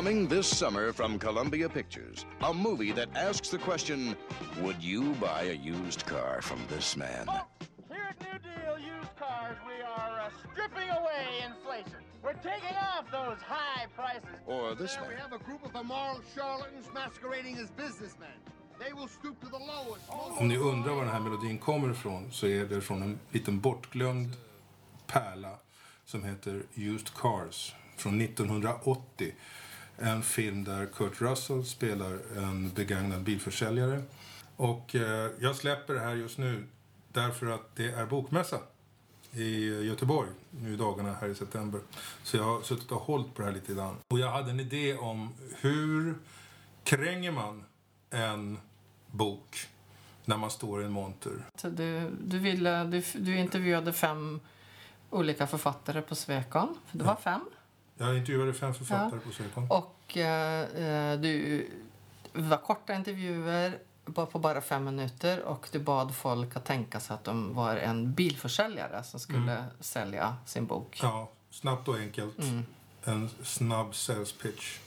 Coming this summer from Columbia Pictures, a movie that asks the question Would you buy a used car from this man? Here at New Deal Used Cars, we are uh, stripping away inflation. We're taking off those high prices. Or this There we have a group of immoral charlatans masquerading as businessmen. They will stoop to the lowest. most Om ni undrar var den här melodin kommer ifrån så är det från en liten bortglömd pärla som heter Used Cars från 1980. En film där Kurt Russell spelar en begagnad bilförsäljare. Och eh, jag släpper det här just nu därför att det är bokmässa i Göteborg nu i dagarna här i september. Så jag har suttit och hållit på det här lite grann. Och jag hade en idé om hur kränger man en bok när man står i en monter? Du, du, ville, du, du intervjuade fem olika författare på Svekon. Det var fem. Jag intervjuade fem författare på Svekon. Och eh, eh, du, var korta intervjuer på bara fem minuter och du bad folk att tänka sig att de var en bilförsäljare som skulle sälja sin bok. Ja, snabbt och enkelt. Mm. En snabb sales pitch.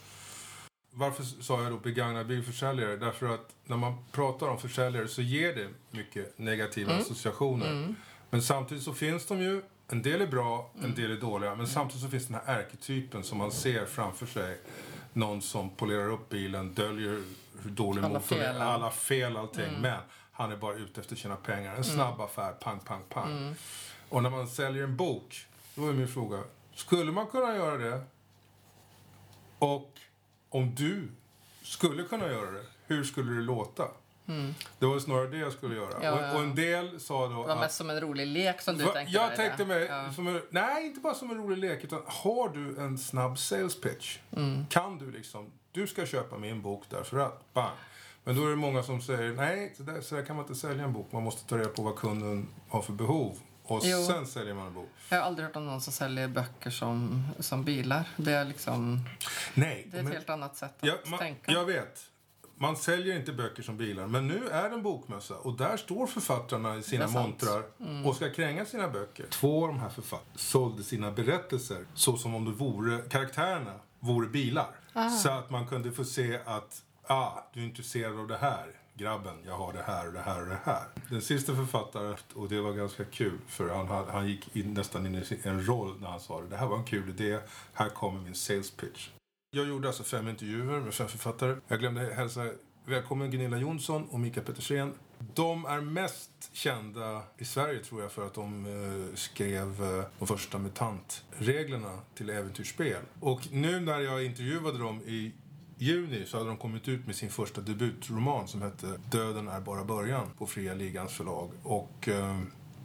Varför sa jag då begagnad bilförsäljare? Därför att när man pratar om försäljare så ger det mycket negativa Mm. associationer. Men samtidigt så finns de ju, en del är bra, Mm. en del är dåliga. Men samtidigt så finns den här ärketypen som man ser framför sig. Någon som polerar upp bilen, döljer hur dålig Alla motorn är, alla fel, allting. Men han är bara ute efter att tjäna pengar. En snabb affär, pang, pang, pang. Och när man säljer en bok, då är min fråga, skulle man kunna göra det? Och om du skulle kunna göra det, hur skulle det låta? Det var snarare det jag skulle göra. Ja, och, ja. och en del sa då Det var att... mest som en rolig lek som du Va- tänkte jag tänkte mig, Ja. en, nej inte bara som en rolig lek, utan har du en snabb sales pitch? Mm. Kan du liksom, du ska köpa min bok därför att, bang. Men då är det många som säger, nej så där, så där kan man inte sälja en bok. Man måste ta reda på vad kunden har för behov. Och Jo. sen säljer man en bok. Jag har aldrig hört om någon som säljer böcker som, som bilar. Det är liksom Nej, det är ett men- helt annat sätt att Ja, man, tänka. jag vet. Man säljer inte böcker som bilar. Men nu är det en bokmässa och där står författarna i sina montrar och ska kränga sina böcker. Två av de här författarna sålde sina berättelser så som om det vore, karaktärerna vore bilar. Så att man kunde få se att, ah, du är intresserad av det här. Grabben, jag har det här och det här och det här. Den sista författaren, och det var ganska kul för han, han gick in, nästan in i en roll när han sa det. Det här var en kul idé, här kommer min sales pitch. Jag gjorde alltså fem intervjuer med fem författare. Jag glömde hälsa välkommen Gunilla Jonsson och Mika Petersen. De är mest kända i Sverige tror jag för att de eh, skrev eh, de första MUTANT-reglerna till äventyrsspel. Och nu när jag intervjuade dem i juni så hade de kommit ut med sin första debutroman som hette Döden är bara början på Fria Ligans förlag. Och eh,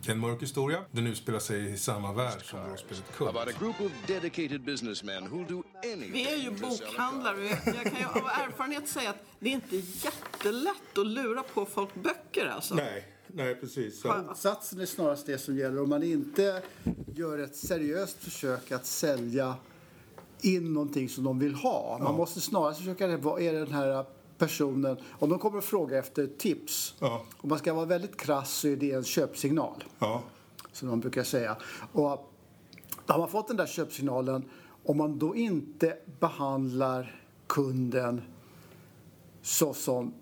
är en mörk historia. Den utspelar sig i samma värld som rollspelet Kult. About a group of dedicated businessmen who'll do Vi är ju bokhandlare och jag, kan ju av erfarenhet säga att det är inte jättelätt att lura på folk böcker alltså. Nej, nej precis. Så. Satsen är snarast det som gäller. Om man inte gör ett seriöst försök att sälja in någonting som de vill ha. Man måste snarast försöka, vad är den här personen, om de kommer att fråga efter tips. Ja. Om man ska vara väldigt krass så är det en köpsignal. Ja. som man brukar säga. Och har man fått den där köpsignalen, om man då inte behandlar kunden så som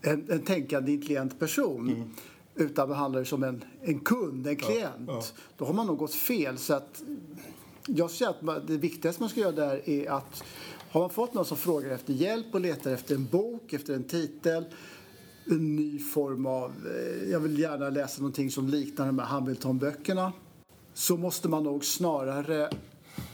en, en tänkande intelligent person utan behandlar det som en, en kund, en klient, ja. då har man nog gått fel. Så att, jag ser att det viktigaste man ska göra där är att har man fått någon som frågar efter hjälp och letar efter en bok, efter en titel, en ny form av, eh, jag vill gärna läsa någonting som liknar de här Hamilton-böckerna, så måste man nog snarare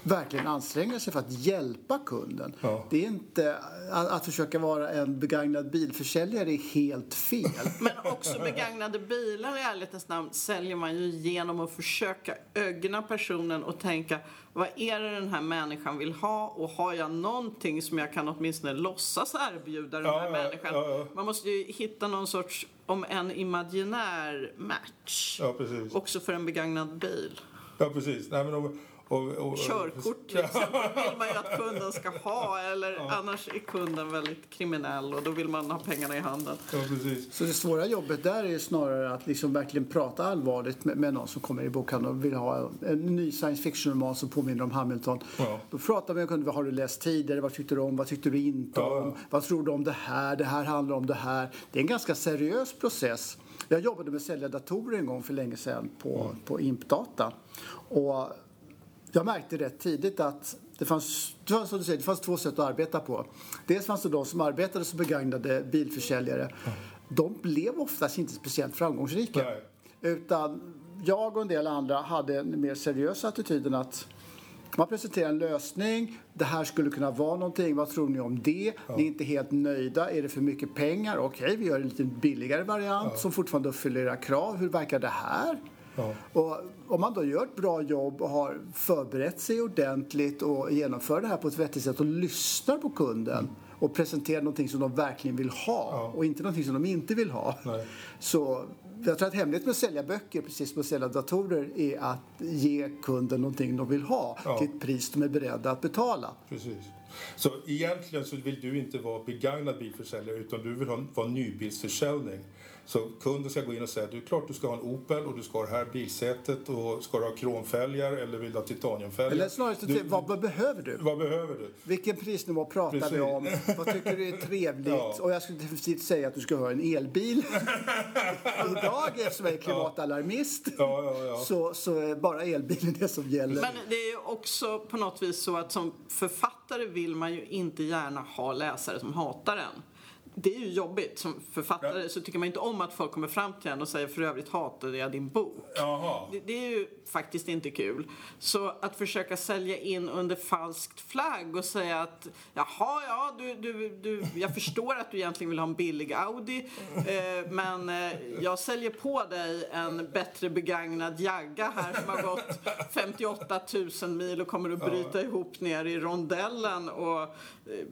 verkligen anstränga sig för att hjälpa kunden. Ja. Det är inte, att, att försöka vara en begagnad bilförsäljare är helt fel. Men också begagnade bilar i ärlighetens namn säljer man ju genom att försöka ögna personen och tänka vad är det den här människan vill ha och har jag någonting som jag kan åtminstone låtsas erbjuda den här ja, människan. ja, ja. Man måste ju hitta någon sorts, om en imaginär match. Ja, precis. Också för en begagnad bil. Ja, precis. Nej, men Och, och, Körkort till exempel vill man ju att kunden ska ha eller annars är kunden väldigt kriminell och då vill man ha pengarna i handen. Ja, precis. Så det svåra jobbet där är ju snarare att liksom verkligen prata allvarligt med, med någon som kommer i bokhandeln och vill ha en ny science fiction-roman som påminner om Hamilton. Ja. Då pratar vi med kunden, vad har du läst tidigare, vad tyckte du om, vad tyckte du inte Ja, ja. om, vad tror du om det här, det här handlar om det här. Det är en ganska seriös process. Jag jobbade med att sälja datorer en gång för länge sedan på, Mm. på Impdata. Och jag märkte rätt tidigt att det fanns, det fanns, som du säger, det fanns två sätt att arbeta på. Dels fanns det de som arbetade som begagnade bilförsäljare. De blev oftast inte speciellt framgångsrika. Nej. Utan jag och en del andra hade en mer seriös attityden att man presenterar en lösning, det här skulle kunna vara någonting, vad tror ni om det? Ni är inte helt nöjda, är det för mycket pengar? Okej, vi gör en lite billigare variant som fortfarande uppfyller era krav. Hur verkar det här? Ja. Och om man då gör ett bra jobb och har förberett sig ordentligt och genomför det här på ett vettigt sätt och lyssnar på kunden och presenterar någonting som de verkligen vill ha och inte någonting som de inte vill ha. Nej. Så jag tror att hemligheten med att sälja böcker, precis som att sälja datorer, är att ge kunden någonting de vill ha Ja. till ett pris de är beredda att betala. Precis. Så egentligen så vill du inte vara begagnad bilförsäljare utan du vill ha, vara nybilsförsäljning. Så kunden ska gå in och säga att det är klart du ska ha en Opel och du ska ha det här bilsätet och ska du ha kromfälgar eller vill du ha titaniumfälgar? Eller snarare, du, vad, vad behöver du? vad behöver du? Vilken prisnivå pratar vi Precis. om? Vad tycker du är trevligt? Ja. Och jag skulle definitivt säga att du ska ha en elbil. Idag, eftersom jag är klimatalarmist, Ja, ja, ja. Så, så är bara elbilen det som gäller. Men det är också på något vis så att som författare vill man ju inte gärna ha läsare som hatar en. Det är ju jobbigt. Som författare så tycker man inte om att folk kommer fram till en och säger för övrigt hatade jag din bok. Jaha. Det, det är ju faktiskt inte kul. Så att försöka sälja in under falskt flagg och säga att jaha, ja, du, du, du, jag förstår att du egentligen vill ha en billig Audi eh, men eh, jag säljer på dig en bättre begagnad Jagga här som har gått 58 000 mil och kommer att bryta ihop ner i rondellen och eh,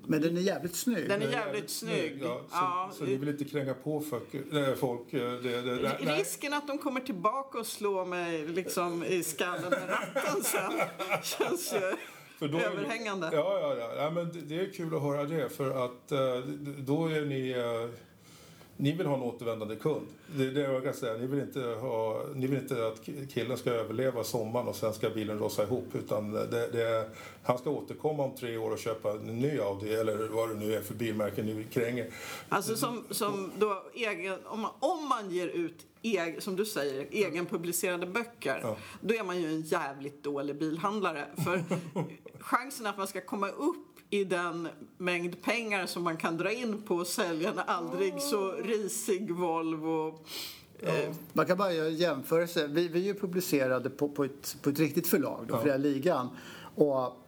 Men den är jävligt snygg. den är jävligt snygg. Ja, så, Ja, så ni vill inte kränga på folk? äh, folk äh, det, det, nej, nej. Risken att de kommer tillbaka och slår mig liksom i skallen med ratten sen känns ju För då överhängande. Ja, ja, ja. ja men det, det är kul att höra det för att eh, då är ni... ni vill ha en återvändande kund. Det är det jag kan säga. Ni vill inte, ha, ni vill inte att killen ska överleva sommaren och sen ska bilen rosa ihop. Utan det, det, han ska återkomma om tre år och köpa en ny Audi eller vad det nu är för bilmärke ni kränger. Alltså som, som då egen, om, man, om man ger ut, eg, som du säger, egenpublicerade böcker Ja. då är man ju en jävligt dålig bilhandlare. För chansen att man ska komma upp i den mängd pengar som man kan dra in på att sälja en aldrig så risig Volvo eh, Man kan bara göra en jämförelse. Vi, vi är ju publicerade på, på, ett, på ett riktigt förlag, då, Ja. Fria Ligan. Och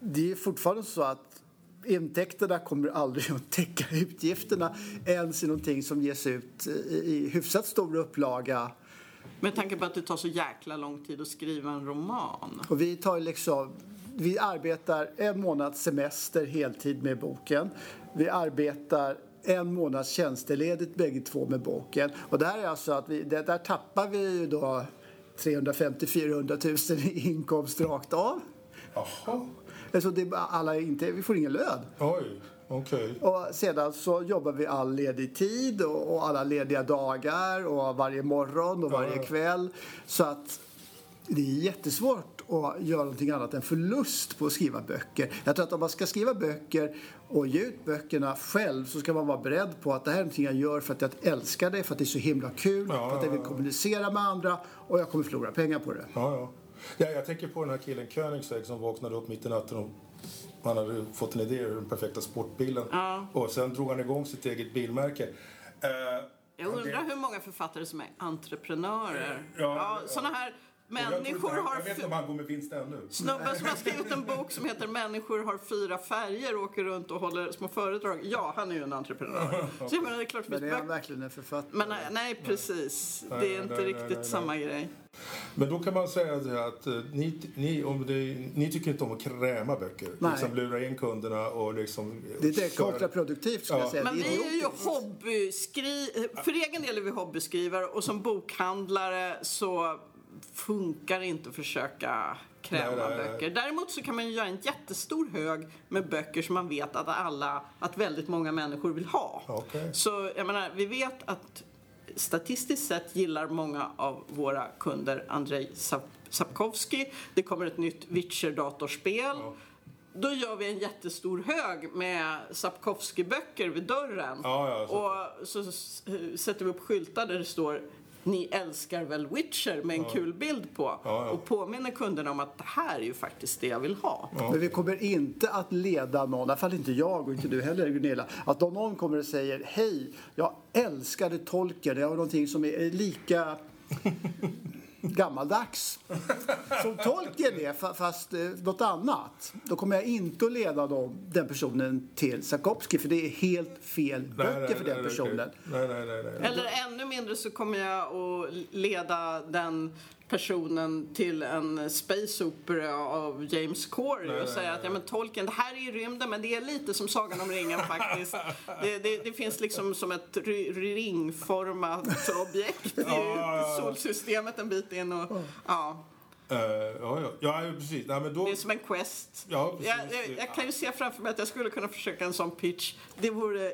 det är fortfarande så att intäkterna kommer aldrig att täcka utgifterna ens i någonting som ges ut i, i hyfsat stor upplaga. med tanke på att det tar så jäkla lång tid att skriva en roman. Och vi tar liksom, vi arbetar en månads semester heltid med boken. Vi arbetar en månads tjänsteledigt bägge två med boken. Och det här är alltså att vi, där tappar vi ju då 350-400 000 i inkomst rakt av. Jaha. Alltså det alla inte, vi får ingen lön. Oj, okej. Och sedan så jobbar vi all ledig tid och, och alla lediga dagar och varje morgon och varje Ja. kväll. Så att det är jättesvårt att göra någonting annat än förlust på att skriva böcker. Jag tror att om man ska skriva böcker och ge ut böckerna själv så ska man vara beredd på att det här är någonting jag gör för att jag älskar det, för att det är så himla kul, Ja, för att jag vill kommunicera med andra och jag kommer förlora pengar på det. Ja, ja. ja, jag tänker på den här killen Koenigsegg som vaknade upp mitt i natten och han hade fått en idé ur den perfekta sportbilen. Ja. Och sen drog han igång sitt eget bilmärke. Eh, Jag undrar hur många författare som är entreprenörer. Ja, Ja, ja. såna här människor han- har... Jag vet inte om han går med vinst ännu. Snubben som har skrivit en bok som heter Människor har fyra färger och åker runt och håller små föredrag. Ja, han är ju en entreprenör. Så jag menar, det är klart Men är han verkligen en författare? Men nej, nej, precis. Nej, Det nej, är inte nej, riktigt nej, samma grej. Men då kan man säga att eh, ni, ni, om det, ni tycker inte om att kräma böcker. Nej. Liksom lura in kunderna och liksom... det är kontraproduktivt skulle Ja. jag säga. Men vi är ju idiotiskt. hobbyskri... För egen del är vi hobbyskrivare och som bokhandlare så funkar inte att försöka kräma Nej, nej, böcker. Däremot så kan man ju göra en jättestor hög med böcker som man vet att alla, att väldigt många människor vill ha. Okej. Så jag menar, vi vet att statistiskt sett gillar många av våra kunder Andrei Sap- Sapkowski. Det kommer ett nytt Witcher-datorspel. Då gör vi en jättestor hög med Sapkowski-böcker vid dörren. Ja, ja, så- och så sätter vi upp skyltar där det står ni älskar väl Witcher med en kul bild på. ja. Och påminner kunderna om att det här är ju faktiskt det jag vill ha. Men vi kommer inte att leda någon, i alla fall inte jag och inte du heller Gunilla, att om någon kommer och säger hej, jag älskade Tolkien, det var någonting som är lika gammaldags som Tolkien är, fa- fast eh, något annat. Då kommer jag inte att leda dem, den personen till Sapkowski, för det är helt fel böcker för den personen. Nej, nej, nej. nej. Eller ännu mindre så kommer jag att leda den personen till en space opera av James Corey och säga att ja, men Tolkien, det här är ju rymden men det är lite som Sagan om ringen faktiskt. Det, det, det finns liksom som ett ringformat objekt i solsystemet en bit in och ja, ja, ja. ja, ja, precis. Nej, men då... det är som en quest. Ja, precis. jag, jag, jag kan ju se framför mig att jag skulle kunna försöka en sån pitch. Det vore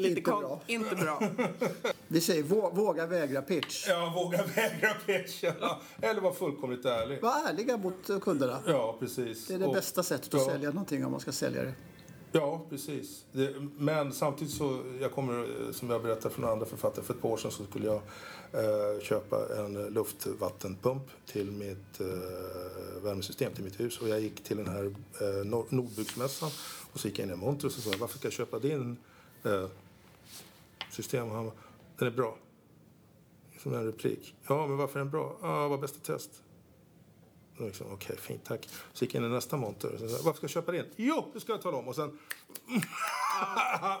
lite Inte bra. Inte bra. Vi säger vå- våga vägra pitch. Ja, våga vägra pitchen. Eller vara fullkomligt ärlig. Var ärliga mot kunderna. Ja, precis. Det är det Och- bästa sättet att ja. sälja någonting om man ska sälja det. Ja, precis. Det, men samtidigt så, jag kommer, som jag berättade från andra författare, för ett par år sedan så skulle jag eh, köpa en luftvattenpump till mitt eh, värmesystem, till mitt hus. Och jag gick till den här eh, Nor- Nordbyggsmässan och så gick jag in i en monter och så sa jag, varför ska jag köpa din eh, system? Och han den är bra. Som en replik. Ja, men varför är den bra? Ja, var bästa test. Liksom, Okej, fint, tack. Så gick jag in i nästa monter. Så, varför ska jag köpa din? Jo, det ska jag tala om. Och sen...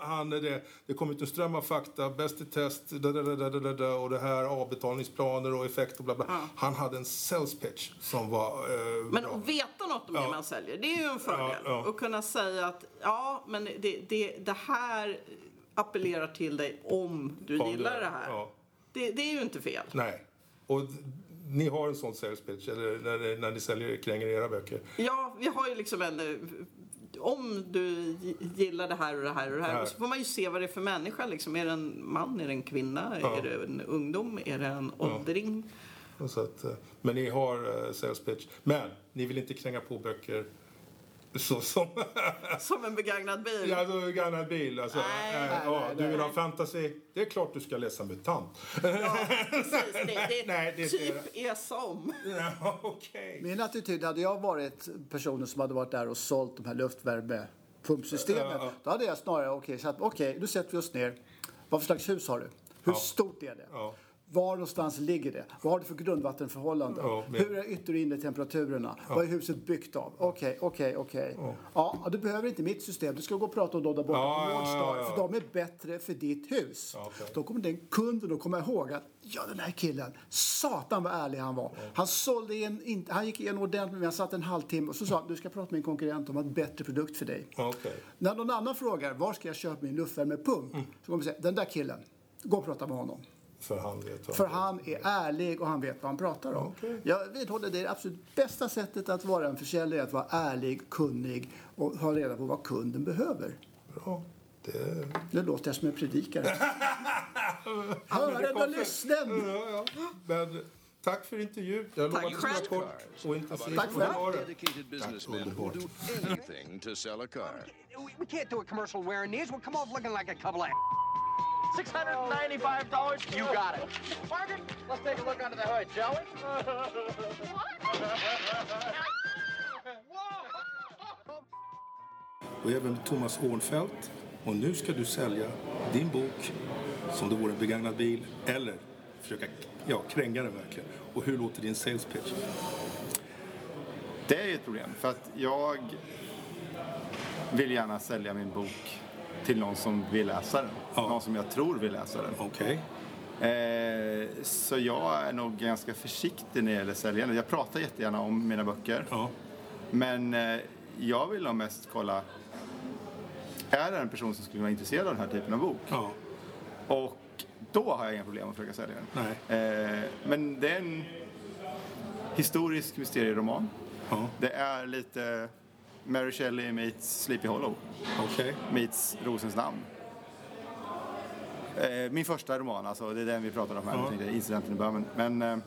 han, det, det kom ut en ström av fakta, bäst i test, da, da, da, da, da, och det här avbetalningsplaner och effekt och bla bla. Han hade en sales pitch som var eh, Men bra. att veta något om det man säljer, det är ju en fördel. Ja, ja. Och kunna säga att ja, men det, det, det här appellerar till dig om du Om gillar det- det här. ja. Det, det är ju inte fel. Nej. Och ni har en sån sales pitch, eller när, när ni säljer, kränger era böcker. Ja, vi har ju liksom en... eh, Om du gillar det här och det här och det här, här. så får man ju se vad det är för människa. Liksom. Är det en man? Är det en kvinna? Ja. Är det en ungdom? Är det en åldring? Och Så att, eh, men ni har eh, sales pitch. Men ni vill inte kränga på böcker så som... Som en begagnad bil. Ja, alltså, gammal bil. Alltså, Nej. eh, Nej, ja, nej, du nej. vill ha fantasy. Det är klart du ska läsa MUTANT. Ja, precis. Det, det, Nej, det är typ är som. Ja, Okej. Min attityd, hade jag varit personen som hade varit där och sålt de här luftvärmepumpsystemen, Ja, ja. då hade jag snarare, okej, att, okej, nu sätter vi oss ner. Vad för slags hus har du? Hur stort är det? Ja. Var någonstans ligger det? Vad har du för grundvattenförhållanden? Ja, men- Hur är yttre och inre temperaturerna? Vad är huset byggt av? Okej, okej, okej. Ja, du behöver inte mitt system. Du ska gå och prata om dem där borta Ja, på ja, Nordstar, ja, ja. för de är bättre för ditt hus. Ja, okej. Då kommer den kunden att komma ihåg att ja, den här killen, satan vad ärlig han var. Han sålde in, in, han gick igenom ordentligt, men han satt en halvtimme och så sa han, du ska prata med en konkurrent om en bättre produkt för dig. När någon annan frågar, var ska jag köpa min luftvärmepump? Mm. Så kommer man säga, den där killen, gå och prata med honom. För han vet vad För han är ärlig och han vet vad han pratar om. Okej. Jag vidhåller det är det absolut bästa sättet att vara en försäljare, att vara ärlig, kunnig och ha reda på vad kunden behöver. Bra. Det... Nu låter jag som en predikare. Hören och lyssnen! Ja, ja. Men tack för intervjun. Jag lovar att vara kort och intensivt. Tack Och det car. We, we can't do a commercial wearing these. We'll come off looking like a couple of $695? You got it. Margaret, let's take a look under the hood, shall we? Och även Thomas Ornfelt. Och nu ska du sälja din bok som det vore en begagnad bil eller försöka ja, kränga den verkligen. Och hur låter din sales pitch? Det är ju ett problem för att jag vill gärna sälja min bok till någon som vill läsa den. Ja. Någon som jag tror vill läsa den. Okej. Eh, så jag är nog ganska försiktig när det gäller säljande. Jag pratar jättegärna om mina böcker. Ja. Men eh, jag vill nog mest kolla. Är det en person som skulle vara intresserad av den här typen av bok? Ja. Och då har jag inga problem att försöka sälja den. Eh, men det är en historisk mysterieroman. Ja. Det är lite Mary Shelley meets Sleepy Hollow. Okej. Meets Rosens namn. Eh, min första roman, alltså det är den vi pratar om här, Ja. tänkte incidenten i början. Men, eh,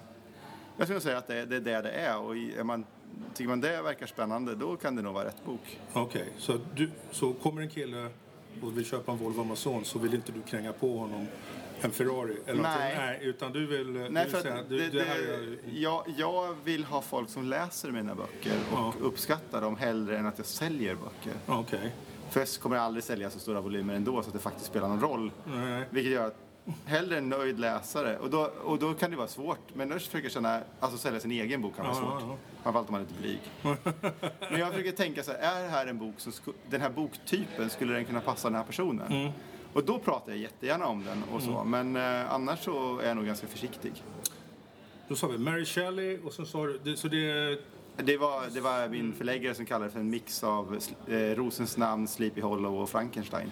jag skulle säga att det, det är det det är och är man, tycker man det verkar spännande då kan det nog vara rätt bok. Okej, så, du, så kommer en kille och vill köpa en Volvo Amazon så vill inte du kränga på honom en Ferrari? Eller Nej. Nej, utan du vill, du Nej, vill för säga... Du, det, det, här är, jag, jag vill ha folk som läser mina böcker och Ja. uppskattar dem hellre än att jag säljer böcker. Okej. För jag kommer aldrig sälja så stora volymer ändå så att det faktiskt spelar någon roll. Nej. Vilket gör att hellre en nöjd läsare. Och då, och då kan det vara svårt. Men jag försöker känna, alltså sälja sin egen bok kan vara Ja, svårt. ja, ja. Framförallt om man är lite blyg. Men jag försöker tänka så här, är det här en bok som, den här boktypen, skulle den kunna passa den här personen? Mm. Och då pratar jag jättegärna om den och så. Men eh, annars så är jag nog ganska försiktig. Då sa vi Mary Shelley och sen sa du... Det, så det. Det var, det var min förläggare som kallade det för en mix av eh, Rosens namn, Sleepy Hollow och Frankenstein.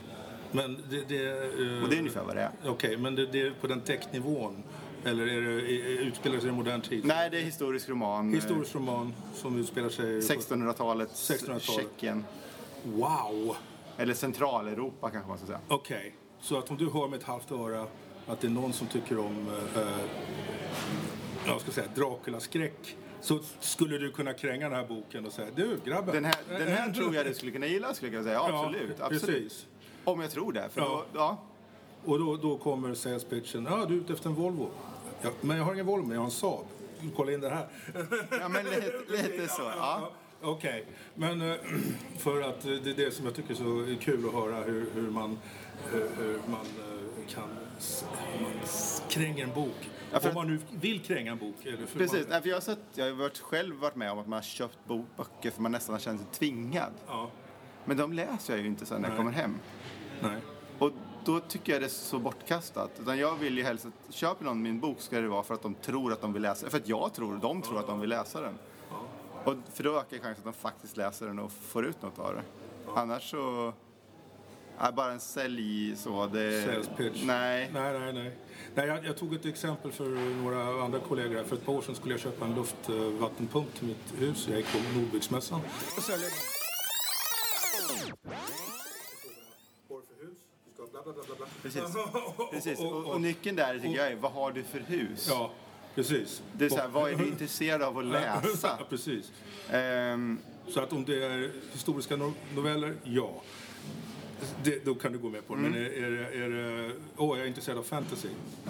Men det... det eh, Och det är ungefär vad det är. Okej, men det, det är på den täcknivån? Eller är det, utspelar sig i modern tid? Nej, det är historisk roman. eh, Historisk roman som utspelar sig... på- 1600-talet, 1600-talet. Tjeckien. Wow! Eller Centraleuropa kanske man ska säga. Okej, så att om du hör med ett halvt öra att det är någon som tycker om eh, jag ska säga, Dracula-skräck så skulle du kunna kränga den här boken och säga du grabben. Den här, den här tror jag du skulle kunna gilla, skulle jag kunna säga. Ja, Absolut. absolut. precis. Om jag tror det. För Ja. Då, ja. Och då, då kommer sales pitchen. Ja, du är ute efter en Volvo. Ja, men jag har ingen Volvo, jag har en Saab. Kolla in det här. ja, men lite, lite så. Ja. Okej, men eh, för att eh, det är det som jag tycker är så kul att höra hur, hur man, eh, hur man kan hur man kränger en bok. Ja, för- Om man nu vill kränga en bok. Precis. Man, för jag, har sett, jag har varit, själv varit med om att man har köpt bok, böcker för man nästan har känt sig tvingad. ja, Men de läser jag ju inte sen när jag Nej. kommer hem. nej. Och då tycker jag det är så bortkastat. Utan jag vill ju helst att köper någon min bok ska det vara för att de tror att de vill läsa För att jag tror, de tror att de vill läsa den. Och för då ökar chansen att de faktiskt läser den och får ut något av det. Annars så... är bara en sälj så. Det, Sales pitch. Nej. Nej, nej, nej. nej jag, jag tog ett exempel för några andra kollegor. här. För ett par år sedan skulle jag köpa en luftvattenpump till mitt hus. Jag gick på Nordbyggsmässan. Och den. Precis. Precis. Och, och nyckeln där tycker jag är, vad har du för hus? Ja, precis. Det är så här, vad är du intresserad av att läsa? Ja, precis. Ehm, Så att om det är historiska no- noveller, ja. Det, då kan du gå med på det. Men är, är, det- är det... Åh, jag är intresserad av fantasy.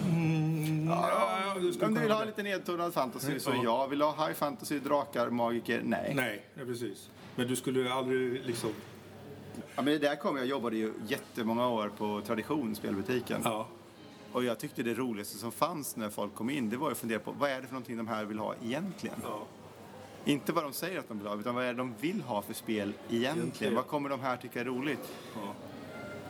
Mm, ja, det skulle om du vill ha vara lite nedtonad fantasy så Ja. ja. Vill du ha high fantasy, drakar, magiker? Nej. det. Nej, ja, precis. Men du skulle aldrig liksom... Ja, men det där kom jag jobbade ju jättemånga år på Tradition, spelbutiken. Ja, Och jag tyckte det roligaste som fanns när folk kom in, det var att fundera på vad är det för någonting de här vill ha egentligen? ja. Inte vad de säger att de vill ha, utan vad är det de vill ha för spel egentligen? Egentligen. Vad kommer de här tycka är roligt? ja.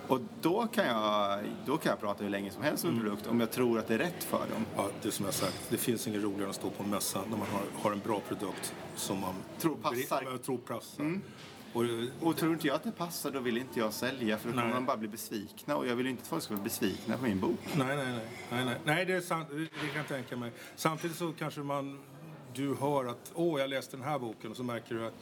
Och då kan jag, då kan jag prata hur länge som helst om en produkt om jag tror att det är rätt för dem. Ja, det som jag sagt, det finns inget roligare än att stå på en mässa när man har, har en bra produkt som man Tror passar. Tror passar. Och, Och tror inte jag att det passar, då vill inte jag sälja för då kommer de bara bli besvikna. Och jag vill inte att folk ska bli besvikna på min bok. nej, nej, nej, nej, nej. Nej, det är sant. Det, kan jag tänka mig. Samtidigt så kanske man, du hör att åh, jag läste den här boken och så märker du att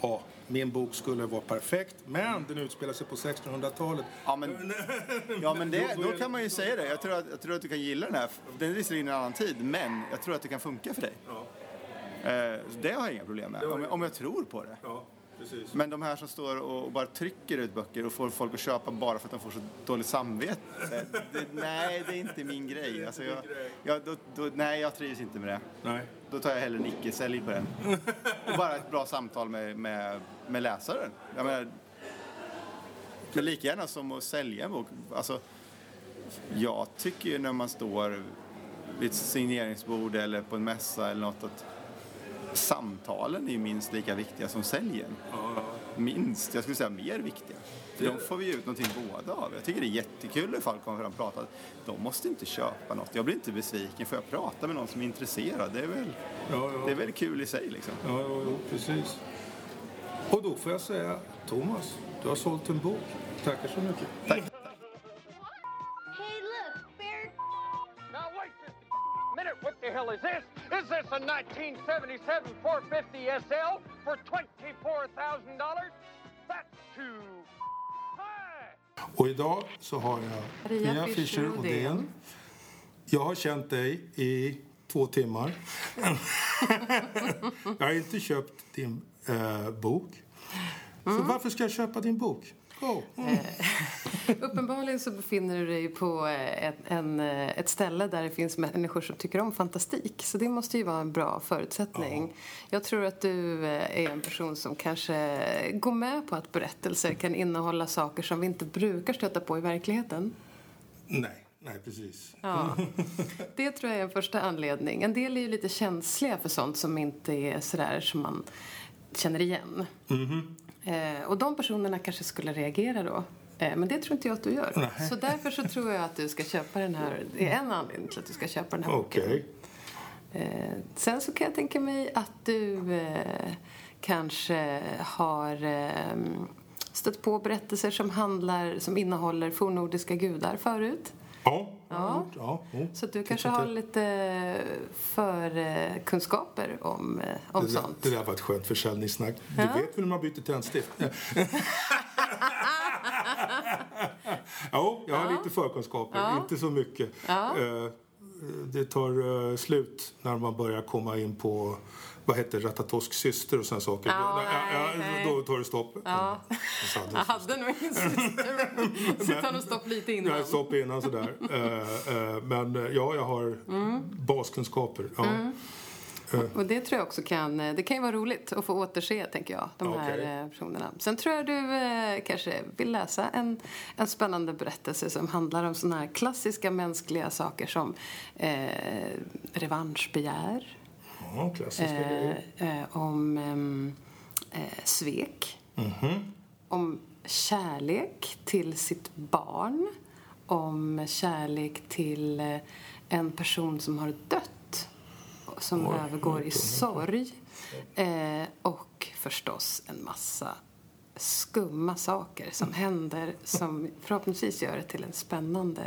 ja, min bok skulle vara perfekt, men den utspelar sig på 1600-talet. Ja, men, ja, men det, då kan man ju säga det. Jag tror, att, jag tror att du kan gilla den här. Den är visserligen i en annan tid, men jag tror att det kan funka för dig. Eh, det har jag inga problem med, om, jag- om jag tror på det. Ja, precis. Men de här som står och bara trycker ut böcker och får folk att köpa bara för att de får så dåligt samvete. Det, nej, det är inte min grej. Alltså jag, jag, då, då, nej, jag trivs inte med det. Nej. Då tar jag hellre en icke-sälj på den. Och bara ett bra samtal med, med, med läsaren. Jag menar, men lika gärna som att sälja en bok. Alltså, jag tycker ju när man står vid ett signeringsbord eller på en mässa eller något att samtalen är ju minst lika viktiga som säljen. Minst, jag skulle säga mer viktiga. För de får vi ut någonting båda av. Jag tycker det är jättekul när folk kommer fram och pratar. De måste inte köpa något. Jag blir inte besviken för jag pratar med någon som är intresserad. Det är väl, Ja, ja. det är väl kul i sig liksom. Ja, ja, ja, precis. Och då får jag säga, Thomas, du har sålt en bok. Tackar så mycket. Hey, is this? Is this a 1977 450 SL? for $24,000? That's too high! Och idag så har jag Maria Mia Fischer. Odén. Jag har känt dig i två timmar. jag har inte köpt din eh, bok. Så Mm. varför ska jag köpa din bok? Go. Mm. Uppenbarligen så befinner du dig på eh, ett, en, eh, ett ställe där det finns människor som tycker om fantastik. Så det måste ju vara en bra förutsättning. Jag tror att du är en person som kanske går med på att berättelser kan innehålla saker som vi inte brukar stöta på i verkligheten. Nej, nej precis. Ja. Det tror jag är en första anledning. En del är ju lite känsliga för sånt som inte är sådär som man känner igen. Mhm. Eh, och de personerna kanske skulle reagera då. Eh, men det tror inte jag att du gör. Nej. Så därför så tror jag att du ska köpa den här. Det är en anledning till att du ska köpa den här boken. Okej. Eh, sen så kan jag tänka mig att du eh, kanske har eh, stött på berättelser som handlar, som innehåller fornnordiska gudar förut. Ja. Ja. ja. Så du kanske har lite förkunskaper om, eh, om det, där, sånt. det där var ett skönt försäljningssnack. Du vet väl hur man byter tändstift? jo, jag har lite förkunskaper. Inte så mycket. Eh, Det tar eh, slut när man börjar komma in på vad heter Ratatosk syster och såna saker. Ja, då, nej, nej. då tar det stopp. Ja. Så hade- Jag hade nog ingen syster. Så tar nog stopp lite innan. har stopp innan sådär. Eh, eh, Men eh, ja, jag har Mm. baskunskaper. Ja. Och det tror jag också kan, det kan ju vara roligt att få återse, tänker jag, de här Okej. eh, personerna. Sen tror jag du eh, kanske vill läsa en, en spännande berättelse som handlar om såna här klassiska mänskliga saker som eh, revanschbegär, Ja, klassiska eh, eh, om ehm, eh, svek, Mhm. om kärlek till sitt barn, om kärlek till eh, en person som har dött som Oj, övergår i sorg. Eh, och förstås en massa skumma saker som händer som förhoppningsvis gör det till en spännande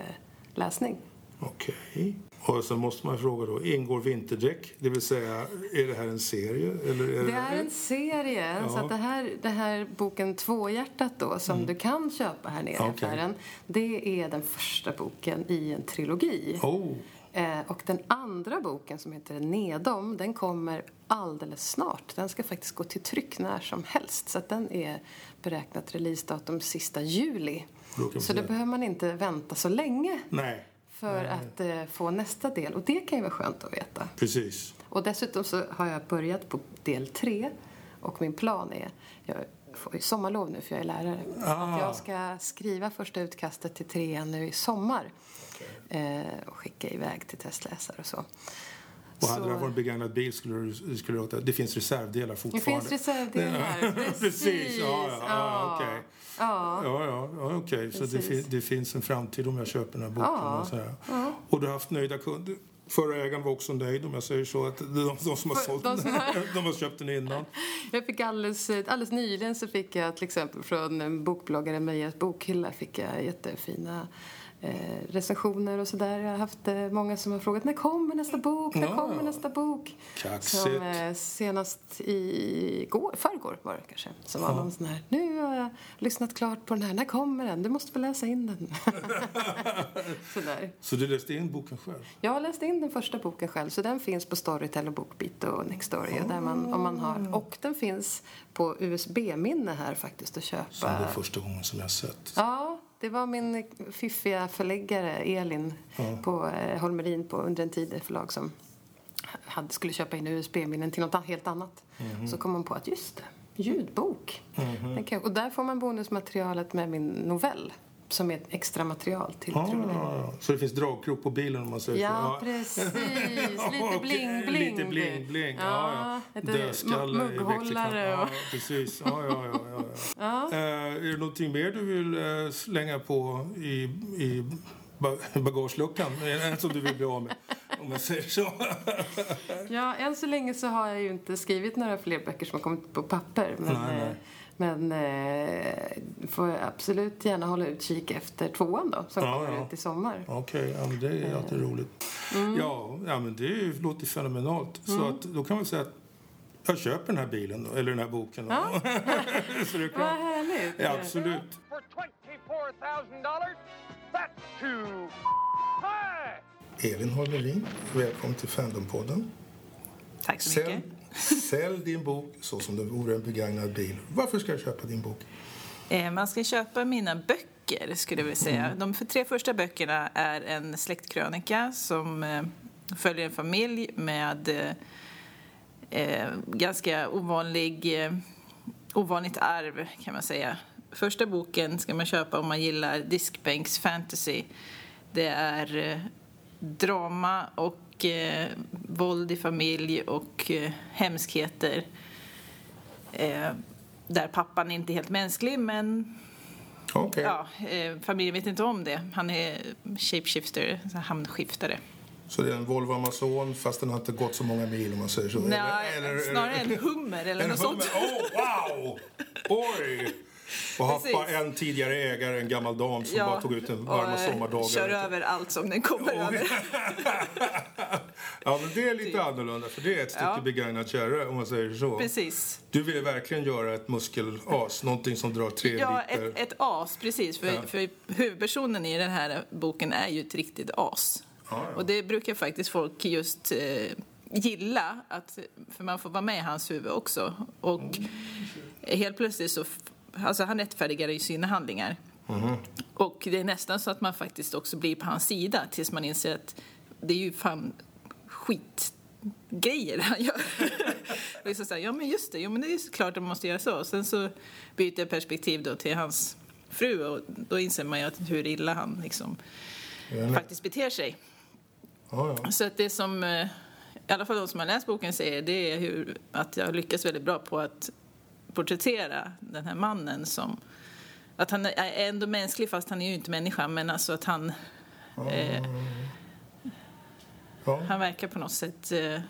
läsning. Okej. Och så måste man fråga då, ingår vinterdäck? Det vill säga, är det här en serie? Eller är Det är en serie. Ja. Så att det här, det här boken Tvåhjärtat då, som du kan köpa här nere i Mm. Okej. affären, det är den första boken i en trilogi. Oh, Eh, och den andra boken som heter Nedom, den kommer alldeles snart. Den ska faktiskt gå till tryck när som helst. Så att den är beräknat releasedatum sista juli. Så då behöver man inte vänta så länge nej. För att eh, få nästa del. Och det kan ju vara skönt att veta. Precis. Och dessutom så har jag börjat på del tre. Och min plan är, jag får ju sommarlov nu för jag är lärare, Ah. att jag ska skriva första utkastet till trean nu i sommar. Eh, och skicka iväg till testläsare och så. Och hade Så- det varit en begagnad bil skulle du, skulle du låta, det finns reservdelar Det fortfarande. finns reservdelar, precis. Precis, ja, ja, ja, okej. Ja. Ja, ja, ja okej. Så det, det finns en framtid om jag köper den här boken. Ja. Och, så här. och du har haft nöjda kunder. Förra ägaren var också nöjd om jag säger så. Att de, de som har sålt de som har- de har köpt den innan. Jag fick alldeles, alldeles nyligen så fick jag till exempel från en bokbloggare Marias bokhylla fick jag jättefina eh, recensioner och sådär. Jag har haft eh, många som har frågat när kommer nästa bok? När Ja. kommer nästa bok? Kaxigt. Som eh, senast i går, förrgår var det kanske, som var någon sån här, nu har jag lyssnat klart på den här, när kommer den? Du måste få läsa in den. sådär. Så du läste in boken själv? Jag har läst in den första boken själv, så den finns på Storytel och Bookbeat och Nextory. Där man, om man har, och den finns på USB-minne här faktiskt att köpa. Som det är första gången som jag har sett. Ja, det var min fiffiga förläggare Elin på eh, Holmerin på Under en tid, förlag som hade, skulle köpa in USB-minnen till något helt annat. Så kom hon på att just det, ljudbok. Den kan, och där får man bonusmaterialet med min novell som är ett extra material till Ja, trilogin. ja, ja. Så det finns dragkrok på bilen om man säger Ja, så? precis. Lite bling-bling. Lite bling-bling. Ja, Ja, ja. Dödskalle i växelknappen. Ja, precis. Ja, ja, ja, ja, ja. Eh, är det någonting mer du vill eh, slänga på i, i ba- bagageluckan? Som du vill bli av med, om jag säger så. Ja, än så länge så har jag ju inte skrivit några fler böcker som har kommit på papper. Men, Nej, nej. Eh, men eh, får jag absolut gärna hålla utkik efter tvåan då, som Ja, kommer ja. ut i sommar. Okej, ja, men det är alltid roligt. Mm. Ja, ja, men det är ju- låter fenomenalt. Så att, då kan man säga att jag köper den här bilen då, eller den här boken. Då. Ja. Så det är Vad klart. härligt. Ja, absolut. For $24,000? That's too high! Elin Holmerin, välkommen till Fandompodden. Tack så mycket. Sälj din bok så som det vore en begagnad bil. Varför ska jag köpa din bok? Eh, Man ska köpa mina böcker, skulle jag vilja säga. De för tre första böckerna är en släktkrönika som eh, följer en familj med eh, ganska ovanlig, ovanligt arv, kan man säga. Första boken ska man köpa om man gillar diskbänks fantasy. Det är drama och eh, våld i familj och eh, hemskheter. Eh, där pappan inte är helt mänsklig, men Okej. ja, eh, familjen vet inte om det. Han är shapeshifter, hamnskiftare. Så det är en Volvo Amazon fast den har inte gått så många mil om man säger så. Nej, snarare en hummer eller en något hummer. sånt. Oh, wow! Oj! Och haft bara en tidigare ägare, en gammal dam som bara tog ut en varma och, eh. Kör över allt som den kommer över. Ja, men det är lite annorlunda för det är ett stycke Ja. begagnad kärra om man säger så. Precis. Du ville verkligen göra ett muskelas, någonting som drar tre Ja, liter. ett, ett as, precis. För, Ja. för huvudpersonen i den här boken är ju ett riktigt as. Ja, ja. Och det brukar faktiskt folk just eh, gilla, att, för man får vara med i hans huvud också. Och helt plötsligt så... Alltså han rättfärdigar ju sina handlingar. Mhm. Och det är nästan så att man faktiskt också blir på hans sida tills man inser att det är ju fan skitgrejer han gör. och så säger ja men just det, jo, men det är ju klart att man måste göra så. Och sen så byter jag perspektiv då till hans fru och då inser man ju att hur illa han liksom Ja, faktiskt beter sig. ja, ja. Så att det som eh, i alla fall de som har läst boken säger det är hur, att jag lyckas väldigt bra på att porträttera den här mannen som att han är ändå mänsklig fast han är ju inte människa men alltså att han eh, Ja. han verkar på något sätt eh,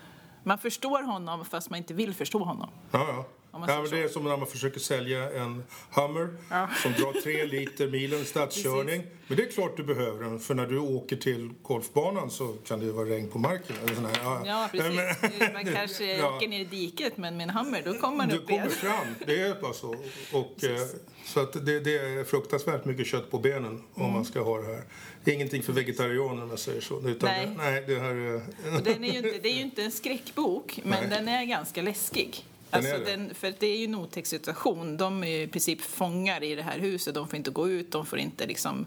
man förstår honom fast man inte vill förstå honom. Ja, ja. Ja det är som när man försöker sälja en Hummer Ja. som drar tre liter milen stadskörning. Men det är klart du behöver den, för när du åker till golfbanan så kan det ju vara regn på marken. Eller sån ja. Ja, precis. Men- Man kanske Ja. åker ner i diket men med en hammer då kommer man Du upp igen. kommer fram, det är bara så. Och, eh, så att det, det är fruktansvärt mycket kött på benen om Mm. man ska ha det här. Det är ingenting för vegetarianer om jag säger så. Utan Nej. Nej, det här är... Och den är ju inte, det är ju inte en skräckbok, men Nej. den är ganska läskig. Alltså den, för det är ju en otäck situation. De är i princip fångar i det här huset. De får inte gå ut, de får inte liksom...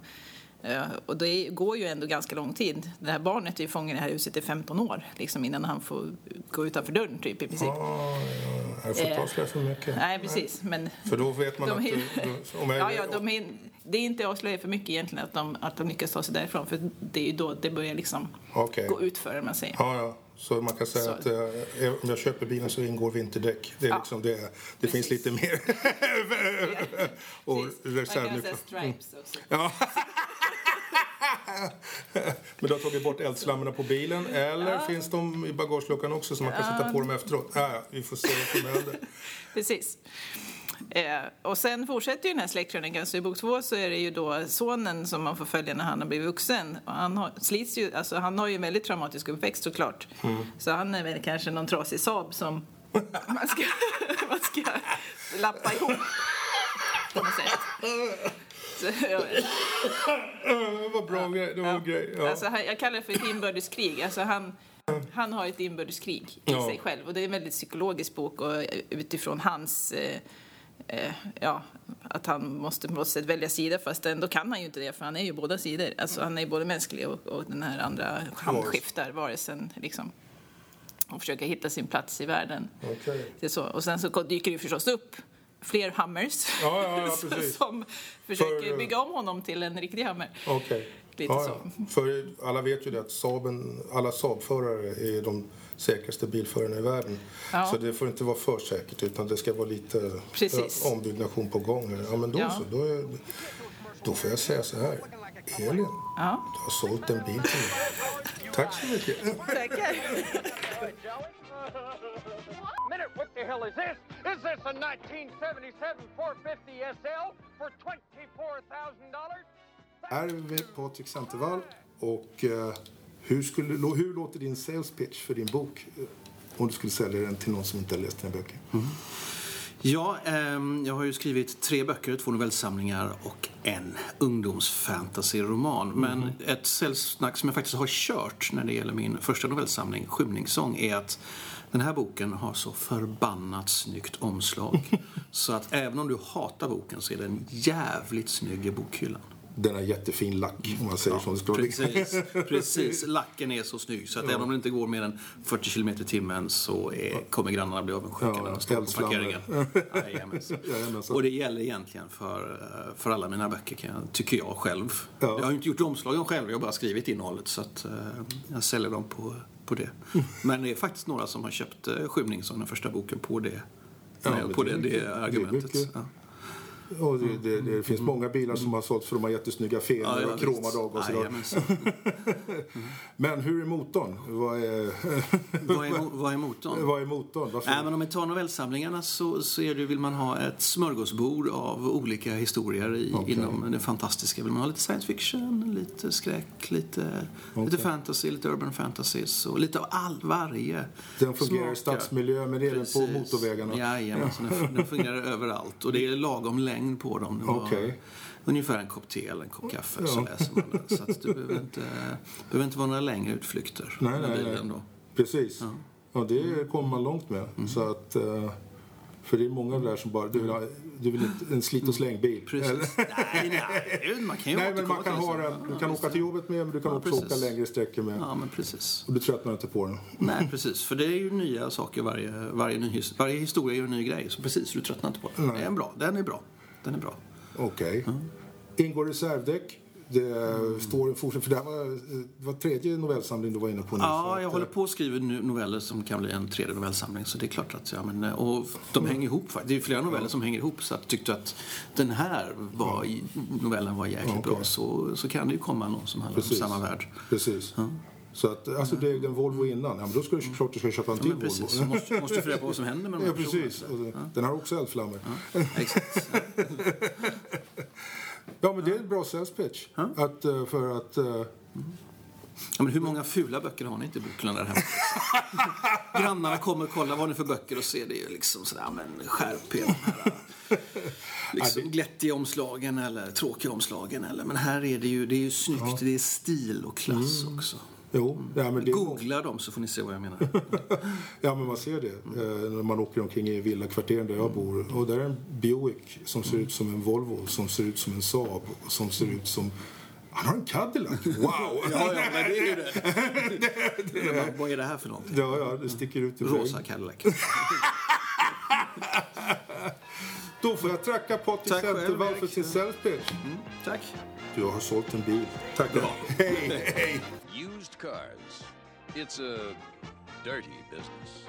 eh, och det går ju ändå ganska lång tid. Det här barnet är ju fången i det här huset i 15 år liksom innan han får gå utanför dörren typ i princip. Ja, ja, jag får inte Eh, avslöja för mycket. Nej, precis. Men För då vet man de att... du- om jag, ja, ja, de är, det är inte avslöja för mycket egentligen att de, att de lyckas ta sig därifrån. För det är ju då det börjar liksom Okej. gå ut för man säger. Ja, ja. Så man kan säga Så. att eh, om jag köper bilen så ingår vinterdäck. Det, är Ja. liksom det, det finns lite mer. och reservnycklar. stripes också. Ja. Men du har tagit bort eldslammarna på bilen eller finns de i bagageluckan också så man kan sätta på dem efteråt? Ja, ja, vi får se vad som händer. Precis. Eh, och sen fortsätter ju den här släktkrönikan. Så i bok två så är det ju då sonen som man får följa när han har blivit vuxen. Och han, har, slits ju, alltså han har ju en väldigt traumatisk uppväxt såklart. Så han är väl kanske någon trasig Saab som man ska, man ska lappa ihop. På något sätt. Ja, var bra grej. Det var grej. Ja. Alltså, jag kallar det för ett inbördeskrig. Alltså, han, han har ett inbördeskrig i Ja. sig själv. Och det är en väldigt psykologisk bok och utifrån hans... Eh, ja, att han måste på något sätt välja sida fast ändå kan han ju inte det för han är ju båda sidor. Alltså, han är ju både mänsklig och, och den här andra hamnskiftar varelsen liksom. Och försöker hitta sin plats i världen. Okej. Det är så. Och sen så dyker det ju förstås upp fler hammers Ja, ja, ja, som försöker För- bygga om honom till en riktig hammer. Okej. Lite Ja, så. För alla vet ju det att Saaben, alla Saab-förare är de säkraste bilförarna i världen. Ja. Så det får inte vara för säkert utan det ska vara lite Precis. ombyggnation på gång. Ja men då Ja. så. Då, är, då får jag säga så här. Elin, Ja. du har sålt en bil till mig. Tack så mycket. Tackar. What the hell is this? Is this a 1977 450 SL for $24,000? Här är vi med Patrik Centervall och eh, hur, skulle, hur låter din sales pitch för din bok? om du skulle sälja den till någon som inte har läst dina böcker? Ja, ehm, jag har ju skrivit tre böcker, två novellsamlingar och en ungdomsfantasyroman. Men ett säljsnack som jag faktiskt har kört när det gäller min första novellsamling, Skymningssång, är att den här boken har så förbannat snyggt omslag. så att även om du hatar boken så är den jävligt snygg i bokhyllan. Den har jättefin lack, om man säger så. Ska vara- Precis, precis. Lacken är så snygg så att även om det inte går mer än 40 km i timmen så är, kommer grannarna bli avundsjuka Ja, när de står på parkeringen. Och det gäller egentligen för, eh, för alla mina böcker, kan jag, tycker jag själv. Ja. Jag har ju inte gjort omslagen själv, jag har bara skrivit innehållet så att eh, jag säljer dem på, på det. Men det är faktiskt några som har köpt uh, Skymning som den första boken på det, Ja, eh, på det det, är det, mycket. Det är argumentet. mycket. Ja. Och det, det, det finns många bilar som har sålts för de har jättesnygga fenor Ja, ja, och kromade avgasrör. Men hur är motorn? Vad är, Vad är, vad är motorn? vad är motorn? Varför? Men om vi tar novellsamlingarna så, så är det, vill man ha ett smörgåsbord av olika historier i, Okej. inom det fantastiska. Vill man ha lite science fiction, lite skräck, lite, lite fantasy, lite urban fantasies och lite av all, varje. Den fungerar i stadsmiljö, men även på motorvägarna. Jajamensan, den, den fungerar överallt. Och det är lagom längd på dem. Det var Okej. Ungefär en kopp te eller en kopp kaffe Ja. så läser man den. Så att det behöver inte, behöver inte vara några längre utflykter Nej, med nej, bilen då. Precis. Ja. det kommer man långt med. Mm. Så att, eh, för det är många där som bara, du vill ha du vill inte en slit och slängbil. Precis. Nej, nej, man kan ju Nej, men man kan ha den, du Ja, kan visst. åka till jobbet med, men du kan Ja, också precis. åka längre sträckor med. Ja, men precis. Och du tröttnar inte på den. Nej, precis. För det är ju nya saker varje, varje, ny, varje historia är ju en ny grej. Så precis, du tröttnar inte på den. Nej. Det är en bra. Den är bra. Den är bra. Okej. Ingår reservdäck. Det står en fortsättning, för det här var, var tredje novellsamling du var inne på nu. Ja, jag eh, håller på att skriva nu- noveller som kan bli en tredje novellsamling. Så det är klart att, ja, men, eh, och de hänger ihop. Det är flera noveller som hänger ihop. Så att tyckte att den här var, novellen var jäkligt Ja, okej. bra så, så kan det ju komma någon som handlar Precis. om samma värld. Precis. Så att, alltså det är en Volvo innan. Ja, men då ska du klart du ska köpa en Ja, till precis. Volvo. Så måste, måste reda på vad som händer med de Ja, här precis. personerna. Och Den har också eldflammor. Exakt. Ja, men det är en bra sales pitch. Att, eh, för att... eh, Ja, men hur många fula böcker har ni inte i bokhyllan där hemma? Grannarna kommer och kollar vad ni för böcker och ser det ju liksom sådär, men skärp er. Liksom glättiga omslagen eller tråkiga omslagen. Eller, men här är det ju, det är ju snyggt, det är stil och klass också. Jo, ja, men det Googla dem så får ni se vad jag menar. Ja, men man ser det eh, när man åker omkring i villakvarteren där jag bor. Och där är en Buick som ser ut som en Volvo, som ser ut som en Saab, som ser ut som... Han har en Cadillac! Wow! ja, ja, men det är ju det. Vad- vad är det här för någonting? Ja, ja, det sticker ut i Rosa Cadillac. Då får jag tacka Patrik Zettervall för sin sales pitch. Tack. Du har sålt en bil. Tack. Hej, hej! Used cars. It's a dirty business.